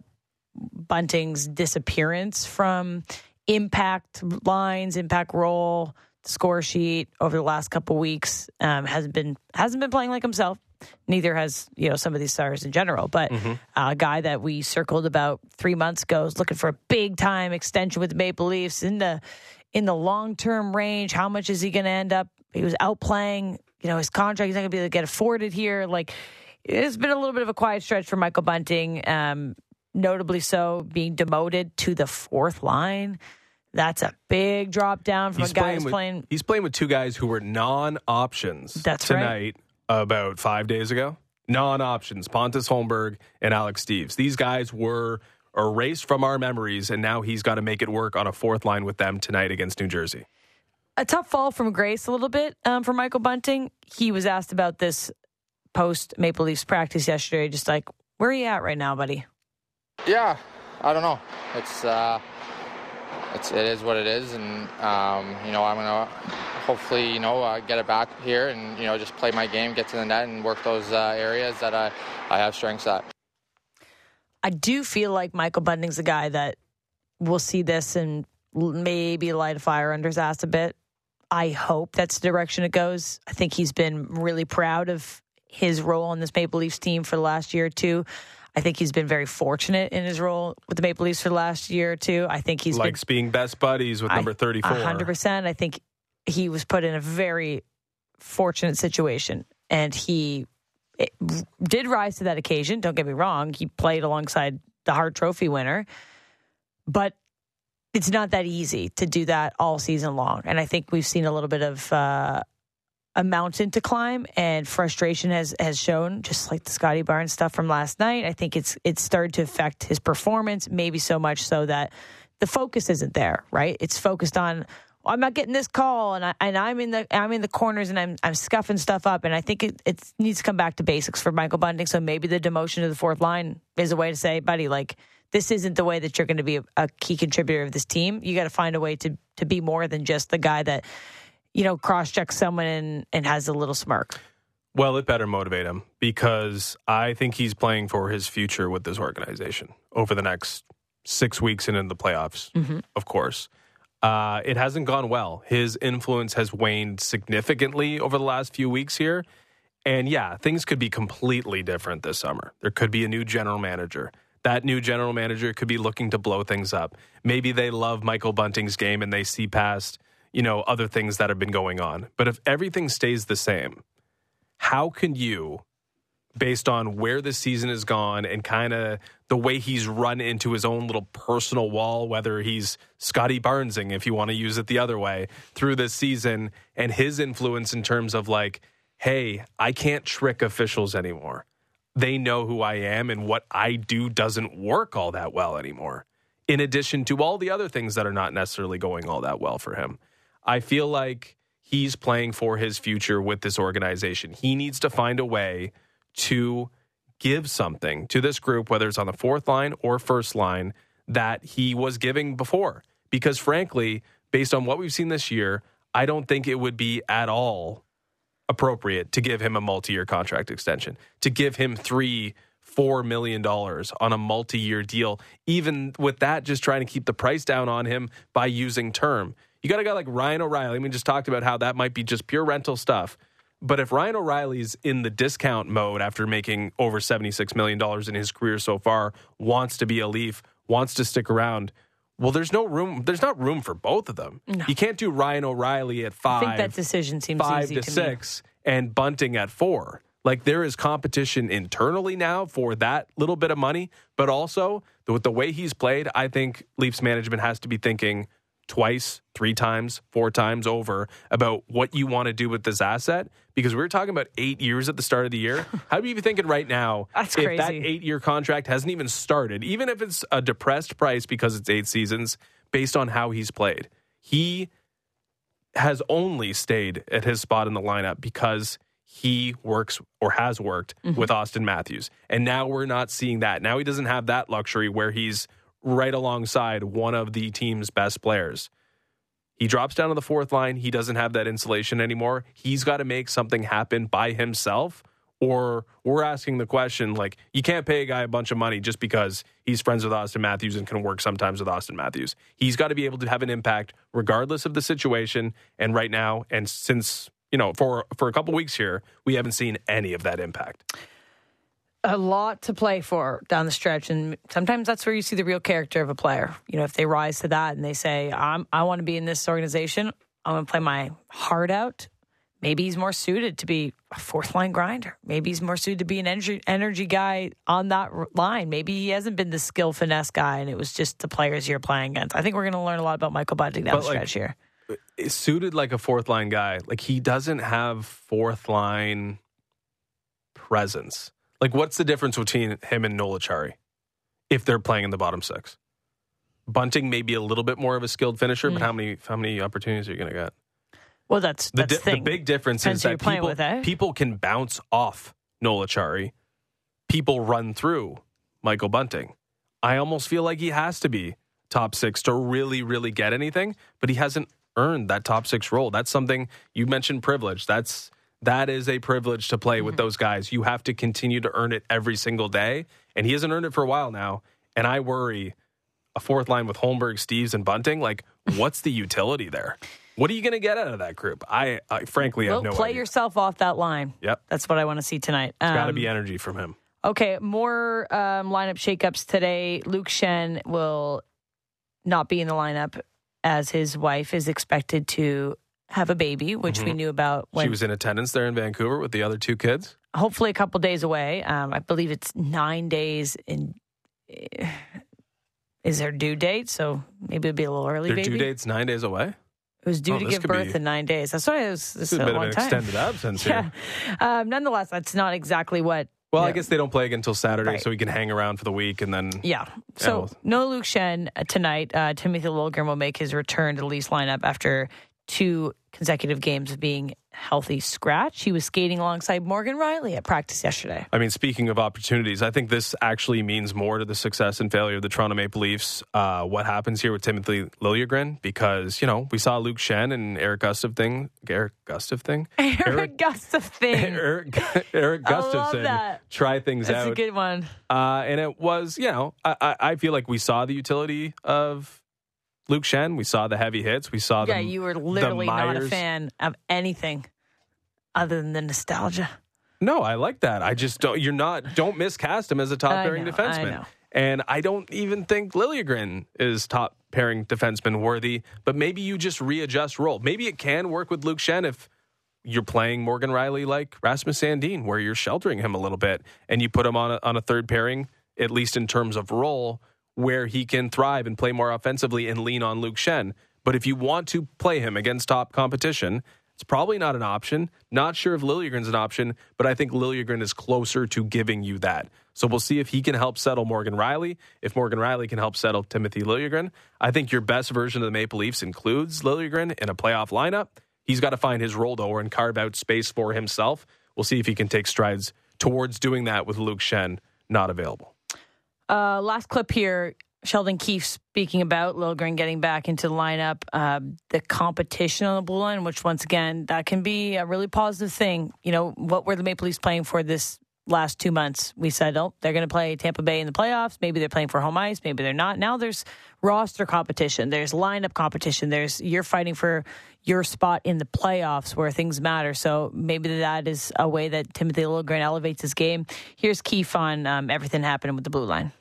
Bunting's disappearance from impact lines, impact role, score sheet over the last couple weeks. Um, hasn't been hasn't been playing like himself. Neither has you know some of these stars in general. But a guy that we circled about three months ago is looking for a big time extension with the Maple Leafs in the in the long term range. How much is he going to end up? He was outplaying. You know his contract. He's not going to be able to get afforded here. Like it's been a little bit of a quiet stretch for Michael Bunting. Um, notably so, being demoted to the fourth line. That's a big drop down from a guy who's with, playing. He's playing with two guys who were non-options. That's right. tonight about five days ago. Non-options: Pontus Holmberg and Alex Steeves. These guys were erased from our memories, and now he's got to make it work on a fourth line with them tonight against New Jersey. a tough fall from grace a little bit um, for Michael Bunting. He was asked about this post Maple Leafs practice yesterday, just like, where are you at right now, buddy? Yeah, I don't know. It's uh, it's it is what it is, and um, you know I'm gonna hopefully you know uh, get it back here and you know just play my game, get to the net, and work those uh, areas that I I have strengths at. I do feel like Michael Bunting's a guy that will see this and maybe light a fire under his ass a bit. I hope that's the direction it goes. I think he's been really proud of his role on this Maple Leafs team for the last year or two. I think he's been very fortunate in his role with the Maple Leafs for the last year or two. I think he's been Likes being best buddies with I- number thirty four. Hundred percent. I think he was put in a very fortunate situation, and he it, did rise to that occasion. Don't get me wrong; he played alongside the Hart Trophy winner, but it's not that easy to do that all season long. And I think we've seen a little bit of. Uh, a mountain to climb and frustration has has shown just like the Scottie Barnes stuff from last night I think it's it's started to affect his performance maybe so much so that the focus isn't there right it's focused on "Oh, I'm not getting this call and I and I'm in the I'm in the corners and I'm I'm scuffing stuff up and I think it, it needs to come back to basics for Michael Bunting so maybe the demotion to the fourth line is a way to say buddy like this isn't the way that you're going to be a, a key contributor of this team you got to find a way to to be more than just the guy that you know, cross checks someone and, and has a little smirk. Well, it better motivate him because I think he's playing for his future with this organization over the next six weeks and in the playoffs, mm-hmm. of course. Uh, it hasn't gone well. His influence has waned significantly over the last few weeks here. And yeah, things could be completely different this summer. There could be a new general manager. That new general manager could be looking to blow things up. Maybe they love Michael Bunting's game and they see past, you know, other things that have been going on. But if everything stays the same, how can you, based on where the season has gone and kind of the way he's run into his own little personal wall, whether he's Scottie Barnesing, if you want to use it the other way, through this season, and his influence in terms of like, hey, I can't trick officials anymore. They know who I am, and what I do doesn't work all that well anymore. In addition to all the other things that are not necessarily going all that well for him. I feel like he's playing for his future with this organization. He needs to find a way to give something to this group, whether it's on the fourth line or first line, that he was giving before. Because frankly, based on what we've seen this year, I don't think it would be at all appropriate to give him a multi-year contract extension, to give him three, four million dollars on a multi-year deal. Even with that, just trying to keep the price down on him by using term. You got a guy like Ryan O'Reilly. I mean, just talked about how that might be just pure rental stuff. But if Ryan O'Reilly's in the discount mode after making over $76 million in his career so far, wants to be a Leaf, wants to stick around, well, there's no room. There's not room for both of them. No. You can't do Ryan O'Reilly at five. I think that decision seems five easy to, to, six, and Bunting at four. Like there is competition internally now for that little bit of money, but also with the way he's played, I think Leafs management has to be thinking twice, three times, four times over about what you want to do with this asset. Because we were talking about eight years at the start of the year. (laughs) How do you be thinking right now That's if that eight year contract hasn't even started, even if it's a depressed price because it's eight seasons, based on how he's played? He has only stayed at his spot in the lineup because he works or has worked Mm-hmm. with Auston Matthews. And now we're not seeing that. Now he doesn't have that luxury where he's right alongside one of the team's best players. He drops down to the fourth line. He doesn't have that insulation anymore. He's got to make something happen by himself. Or we're asking the question like, you can't pay a guy a bunch of money just because he's friends with Auston Matthews and can work sometimes with Auston Matthews. He's got to be able to have an impact regardless of the situation. And right now, and since, you know, for, for a couple weeks here, we haven't seen any of that impact. A lot to play for down the stretch, and sometimes that's where you see the real character of a player. You know, if they rise to that and they say, "I'm I want to be in this organization, I'm going to play my heart out." Maybe he's more suited to be a fourth line grinder. Maybe he's more suited to be an energy energy guy on that line. Maybe he hasn't been the skill finesse guy, and it was just the players you're playing against. I think we're going to learn a lot about Michael Bunting down But, the like, stretch here. is suited like a fourth line guy. Like he doesn't have fourth line presence. Like what's the difference between him and Noel Acciari if they're playing in the bottom six? Bunting may be a little bit more of a skilled finisher, but how many how many opportunities are you going to get? Well, that's The, di- the big difference Depends is that people, with, eh? people can bounce off Noel Acciari. People run through Michael Bunting. I almost feel like he has to be top six to really, really get anything, but he hasn't earned that top six role. That's something you mentioned privilege. That's that is a privilege to play Mm-hmm. with those guys. You have to continue to earn it every single day. And he hasn't earned it for a while now. And I worry a fourth line with Holmberg, Steeves, and Bunting, like, what's the utility there? What are you going to get out of that group? I, I frankly have well, no play idea. yourself off that line. Yep. That's what I want to see tonight. Got to Um, be energy from him. Okay, more um, lineup shakeups today. Luke Schenn will not be in the lineup as his wife is expected to have a baby, which we knew about when Mm-hmm. She was in attendance there in Vancouver with the other two kids. hopefully a couple days away. Um, I believe it's nine days in. eh, Is her due date? So maybe it'd be a little early. Their baby. due date's nine days away. It was due Oh, to give birth be- in nine days. That's why it was, This a a bit of long an time. extended absence (laughs) Yeah. here. Um, nonetheless, that's not exactly what. Well, I guess they don't play again until Saturday, Right. so he can hang around for the week and then. Yeah. So well- no Luke Schenn uh, tonight. Uh, Timothy Liljegren will make his return to the Leafs lineup after two consecutive games of being healthy scratch. He was skating alongside Morgan Rielly at practice yesterday. I mean, speaking of opportunities, I think this actually means more to the success and failure of the Toronto Maple Leafs. Uh, what happens here with Timothy Liljegren? Because you know we saw Luke Schenn and Eric Gustave thing, Eric Gustave thing, (laughs) Eric Gustave thing. (laughs) Eric, Eric I love Gustafsson that. try things That's out. That's a good one. Uh, and it was, you know, I, I, I feel like we saw the utility of Luke Schenn. We saw the heavy hits. We saw the Yeah, you were literally not a fan of anything other than the nostalgia. No, I like that. I just don't. You're not. Don't miscast him as a top pairing I defenseman. know. And I don't even think Liljegren is top pairing defenseman worthy. But maybe you just readjust role. Maybe it can work with Luke Schenn if you're playing Morgan Rielly like Rasmus Sandin, where you're sheltering him a little bit and you put him on a, on a third pairing, at least in terms of role, where he can thrive and play more offensively and lean on Luke Schenn. But if you want to play him against top competition, it's probably not an option. Not sure if Liljegren's an option, but I think Liljegren is closer to giving you that. So we'll see if he can help settle Morgan Rielly. If Morgan Rielly can help settle Timothy Liljegren, I think your best version of the Maple Leafs includes Liljegren in a playoff lineup. He's got to find his role though and carve out space for himself. We'll see if he can take strides towards doing that with Luke Schenn not available. Uh, last clip here. Sheldon Keefe speaking about Liljegren getting back into the lineup, uh, the competition on the blue line, which once again that can be a really positive thing. You know, what were the Maple Leafs playing for this last two months? We said, oh, they're going to play Tampa Bay in the playoffs. Maybe they're playing for home ice. Maybe they're not. Now there's roster competition. There's lineup competition. There's you're fighting for your spot in the playoffs where things matter. So maybe that is a way that Timothy Liljegren elevates his game. Here's Keefe on um, everything happening with the blue line.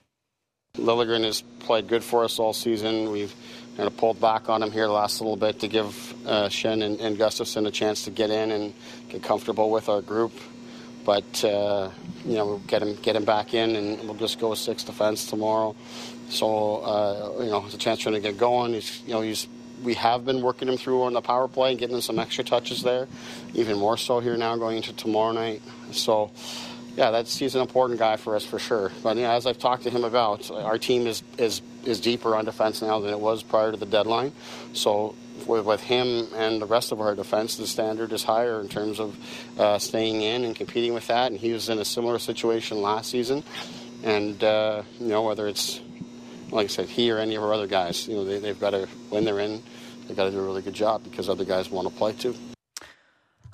Liljegren has played good for us all season. We've kind of pulled back on him here the last little bit to give uh, Schenn and, and Gustafsson a chance to get in and get comfortable with our group. But uh, you know, we'll get him get him back in, and we'll just go six defense tomorrow. So uh, you know, it's a chance for him to get going. He's you know he's we have been working him through on the power play and getting him some extra touches there, even more so here now going into tomorrow night. So yeah, that's he's an important guy for us for sure. But you know, as I've talked to him about, our team is is is deeper on defense now than it was prior to the deadline. So with, him and the rest of our defense, the standard is higher in terms of uh, staying in and competing with that. And he was in a similar situation last season. And uh, you know whether it's like I said, he or any of our other guys, you know, they, they've got to when they're in, they've got to do a really good job because other guys want to play too.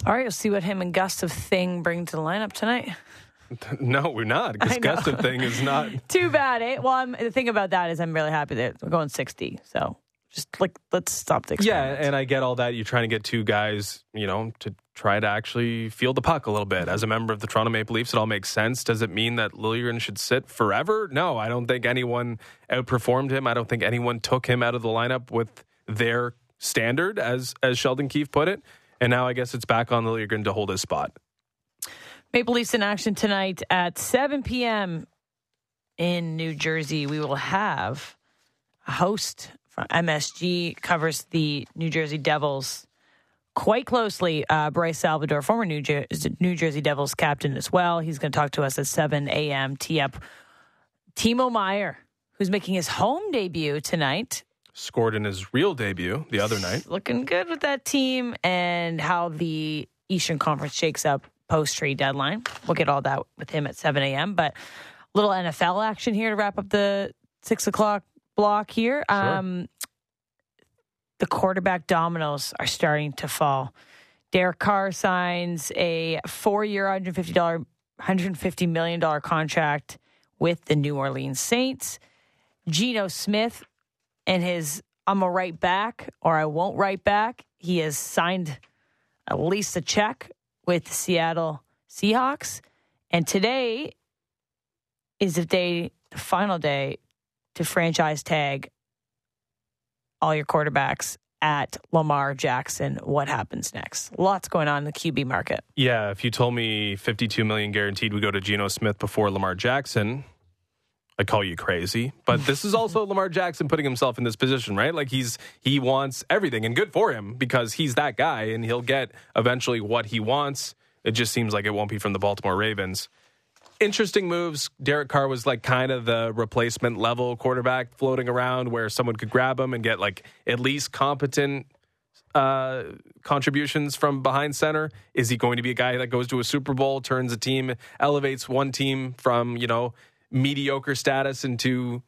All right, we'll see what him and Gustav Thing bring to the lineup tonight. (laughs) No, we're not. Gustav thing is not. (laughs) Too bad. Eh? Well, I'm, the thing about that is I'm really happy that we're going 60. So just like let's stop the Yeah, and I get all that. You're trying to get two guys, you know, to try to actually feel the puck a little bit. As a member of the Toronto Maple Leafs, it all makes sense. Does it mean that Liljegren should sit forever? No, I don't think anyone outperformed him. I don't think anyone took him out of the lineup with their standard, as as Sheldon Keefe put it. And now I guess it's back on Liljegren to hold his spot. Maple Leafs in action tonight at 7 p.m. in New Jersey. We will have a host from MSG covers the New Jersey Devils quite closely. Uh, Bryce Salvador, former New, Jer- New Jersey Devils captain as well. He's going to talk to us at 7 a.m. Tee up Timo Meier, who's making his home debut tonight. Scored in his real debut the other night. Looking good with that team and how the Eastern Conference shakes up post trade deadline. We'll get all that with him at 7 a.m. But little NFL action here to wrap up the six o'clock block here. Sure. Um, the quarterback dominoes are starting to fall. Derek Carr signs a four-year, $150, $150 million contract with the New Orleans Saints. Geno Smith and his I'm a right back or I won't write back. He has signed at least a check with the Seattle Seahawks. And today is the day, the final day to franchise tag all your quarterbacks at Lamar Jackson. What happens next? Lots going on in the QB market. Yeah, if you told me 52 million guaranteed would go to Geno Smith before Lamar Jackson, I'd call you crazy. But this is also (laughs) Lamar Jackson putting himself in this position, right? Like he's he wants everything and good for him because he's that guy and he'll get eventually what he wants. It just seems like it won't be from the Baltimore Ravens. Interesting moves. Derek Carr was like kind of the replacement level quarterback floating around where someone could grab him and get like at least competent uh, contributions from behind center? Is he going to be a guy that goes to a Super Bowl, turns a team, elevates one team from, you know, mediocre status into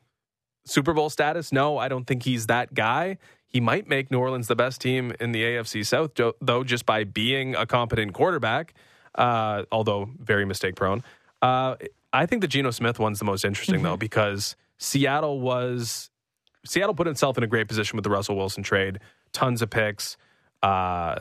Super Bowl status? No, I don't think he's that guy. He might make New Orleans the best team in the AFC South, though, just by being a competent quarterback, uh, although very mistake prone. Uh, I think the Geno Smith one's the most interesting, though, because Seattle was Seattle put itself in a great position with the Russell Wilson trade, tons of picks, uh,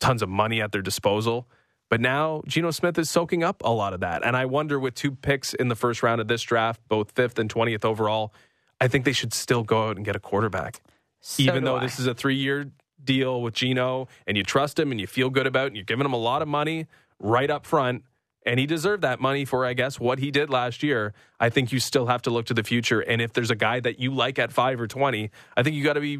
tons of money at their disposal. But now Geno Smith is soaking up a lot of that. And I wonder with two picks in the first round of this draft, both fifth and 20th overall, I think they should still go out and get a quarterback. So Even though I. this is a three year deal with Geno and you trust him and you feel good about it and you're giving him a lot of money right up front. And he deserved that money for, I guess, what he did last year. I think you still have to look to the future. And if there's a guy that you like at five or 20, I think you got to be,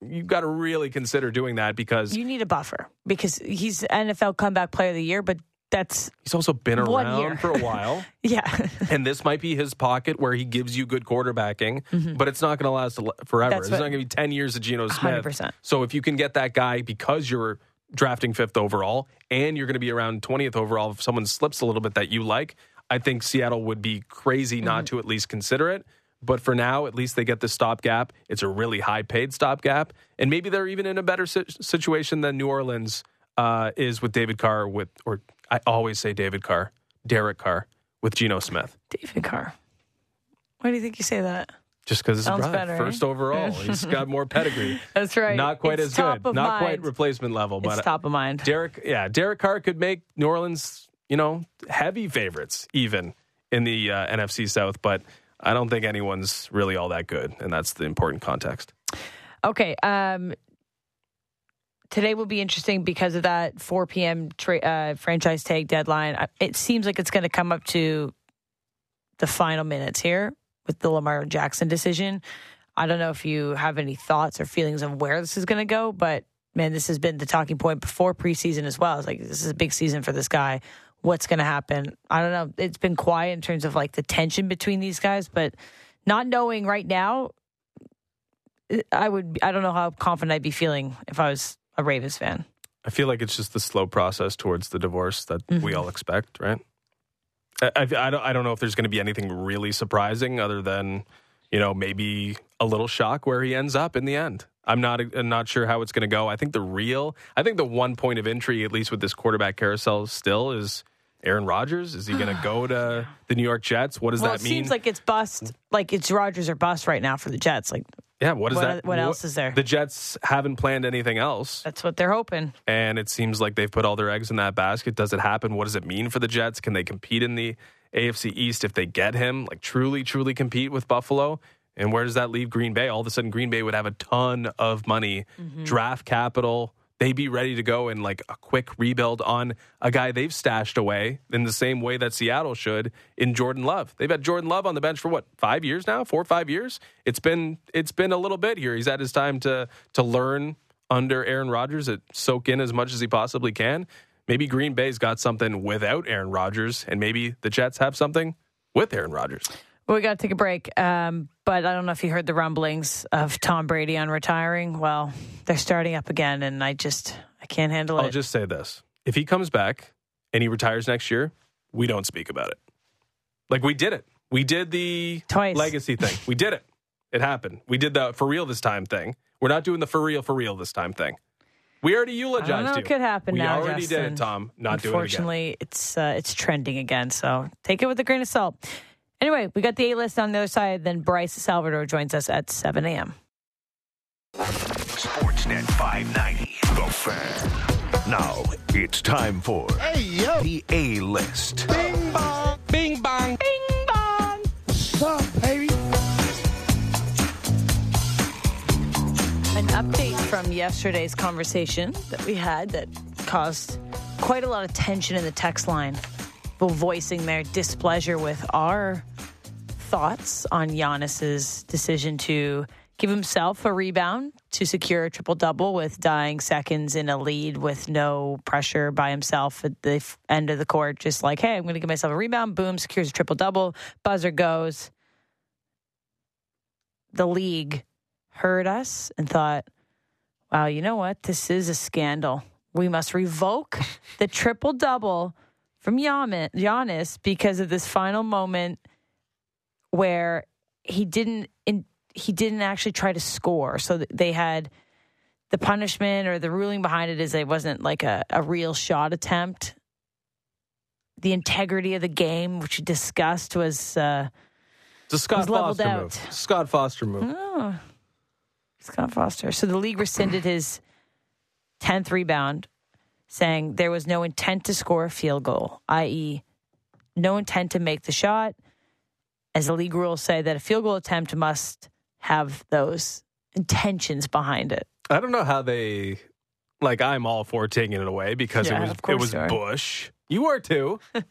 you got to really consider doing that because You need a buffer because he's NFL comeback player of the year, but that's, he's also been around for a while. (laughs) yeah. and this might be his pocket where he gives you good quarterbacking, but it's not going to last forever. Mm-hmm. That's It's what- not going to be 10 years of Geno Smith. 100%. So if you can get that guy because you're drafting fifth overall and you're going to be around 20th overall, if someone slips a little bit that you like, I think Seattle would be crazy Mm-hmm. not to at least consider it. But for now, at least they get the stopgap. It's a really high paid stopgap. And maybe they're even in a better si- situation than New Orleans uh, is with David Carr, with, or I always say David Carr, Derek Carr, with Geno Smith. David Carr. Why do you think you say that? Just because it's Sounds brother, better, first eh? overall. He's (laughs) got more pedigree. That's right. Not quite It's as good. Not quite replacement level. It's But top of mind. Derek, yeah, Derek Carr could make New Orleans, you know, heavy favorites even in the uh, NFC South. But I don't think anyone's really all that good, and that's the important context. Okay. Um, today will be interesting because of that 4 p.m. Tra- uh, franchise tag deadline. It seems like it's going to come up to the final minutes here with the Lamar Jackson decision. I don't know if you have any thoughts or feelings of where this is going to go, but man, this has been the talking point before preseason as well. It's like this is a big season for this guy. What's going to happen? I don't know. It's been quiet in terms of like the tension between these guys, but not knowing right now, I would. I don't know how confident I'd be feeling if I was a Ravens fan. I feel like it's just the slow process towards the divorce that we mm-hmm. all expect, right? I, I, I don't, I don't know if there's going to be anything really surprising other than, you know, maybe a little shock where he ends up in the end. I'm not I'm not sure how it's going to go. I think the real, I think the one point of entry, at least with this quarterback carousel, still is Aaron Rodgers. Is he going (sighs) to go to the New York Jets? What does well, that mean? it seems like it's bust. Like it's Rodgers or bust right now for the Jets. Like yeah, what is what- that? what else is there? The Jets haven't planned anything else. that's what they're hoping. and it seems like they've put all their eggs in that basket. Does it happen? What does it mean for the Jets? Can they compete in the AFC East if they get him? Like truly, truly compete with Buffalo? And where does that leave Green Bay? All of a sudden, Green Bay would have a ton of money, mm-hmm. draft capital. They'd be ready to go in like a quick rebuild on a guy they've stashed away in the same way that Seattle should in Jordan Love. They've had Jordan Love on the bench for what five years now, four or five years. It's been it's been a little bit here. He's had his time to to learn under Aaron Rodgers, it soak in as much as he possibly can. Maybe Green Bay's got something without Aaron Rodgers, and maybe the Jets have something with Aaron Rodgers. Well, we got to take a break. Um, but I don't know if you heard the rumblings of Tom Brady on retiring. Well, they're starting up again, and I just I can't handle it. I'll just say this: if he comes back and he retires next year, we don't speak about it. Like we did it. We did the Twice. legacy thing. We did it. It happened. We did the for real this time thing. We're not doing the for real for real this time thing. We already eulogized I don't know you. could happen we now. already did it, Tom. Not doing it again. Unfortunately, it's uh, it's trending again. So take it with a grain of salt. Anyway, we got the A list on the other side. Then Bryce Salvador joins us at 7 a.m. Sportsnet 590, The Fan. Now it's time for the A list. Bing bong. Bing bong. Bing bong. What's up, baby? An update from yesterday's conversation that we had that caused quite a lot of tension in the text line. People voicing their displeasure with our thoughts on Giannis's decision to give himself a rebound to secure a triple double with dying seconds in a lead with no pressure by himself at the end of the court. Just like, hey, I'm going to give myself a rebound. Boom, secures a triple double. Buzzer goes. The league heard us and thought, wow, you know what? This is a scandal. We must revoke the triple double from Gianni- Giannis because of this final moment where he didn't in, he didn't actually try to score. So they had the punishment or the ruling behind it is it wasn't like a, a real shot attempt. The integrity of the game, which we discussed, was uh, It's a Scott Foster out. move. Scott Foster move. Oh, Scott Foster. So the league rescinded his 10th rebound, saying there was no intent to score a field goal, i.e., no intent to make the shot. As the league rules say, that a field goal attempt must have those intentions behind it. I don't know how they, like, I'm all for taking it away because yeah, it was it was Bush. You are too. (laughs)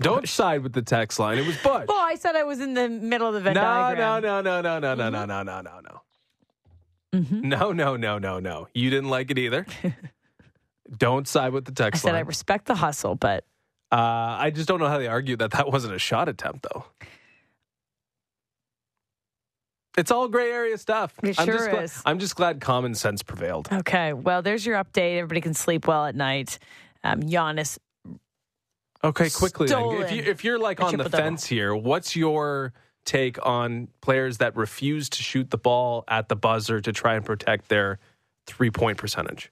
Don't side with the text line. It was Bush. Well, I said I was in the middle of the Venn no, diagram. No, no, no, no, no, mm-hmm. no, no, no, no, no, No, no, no, no, no. You didn't like it either. (laughs) don't side with the text I said I respect the hustle, but uh, I just don't know how they argue that that wasn't a shot attempt, though. It's all gray area stuff. It I'm sure just glad, is. I'm just glad common sense prevailed. okay. Well, there's your update. Everybody can sleep well at night. Um, Giannis Okay, quickly then. If you if you're like on the fence here, what's your take on players that refuse to shoot the ball at the buzzer to try and protect their three point percentage,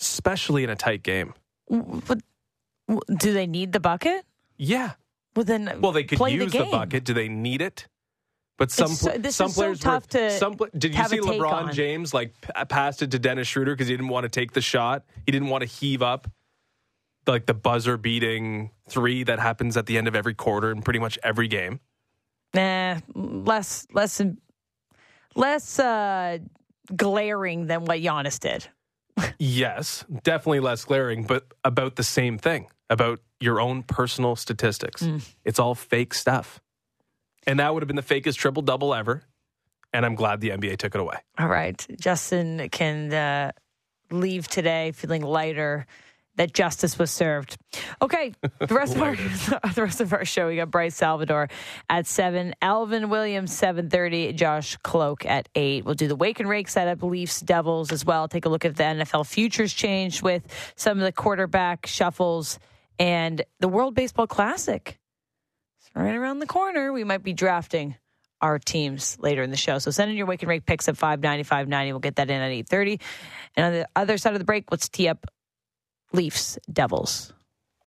especially in a tight game. But do they need the bucket? Yeah. Well, then Well, they could use the, the, bucket. Do they need it? But some so- this some is so players tough were, to some did you see LeBron on. James like p- passed it to Dennis Schroeder because he didn't want to take the shot. He didn't want to heave up like the buzzer beating three that happens at the end of every quarter in pretty much every game. Nah, less less less uh, glaring than what Giannis did. Yes, definitely less glaring, but about the same thing about your own personal statistics. Mm. It's all fake stuff. And that would have been the fakest triple double ever. And I'm glad the NBA took it away. All right, Justin can uh, leave today feeling lighter that justice was served. Okay, the rest of (laughs) oh our (laughs) the rest of our show, we got Bryce Salvador at seven, Alvin Williams seven thirty, Josh Kloke at eight. We'll do the wake and rake setup, Leafs Devils as well. Take a look at the NFL futures change with some of the quarterback shuffles and the World Baseball Classic. It's right around the corner. We might be drafting our teams later in the show. So send in your wake and rake picks at 590, 590. We'll get that in at 830. And on the other side of the break, let's tee up Leafs, Devils.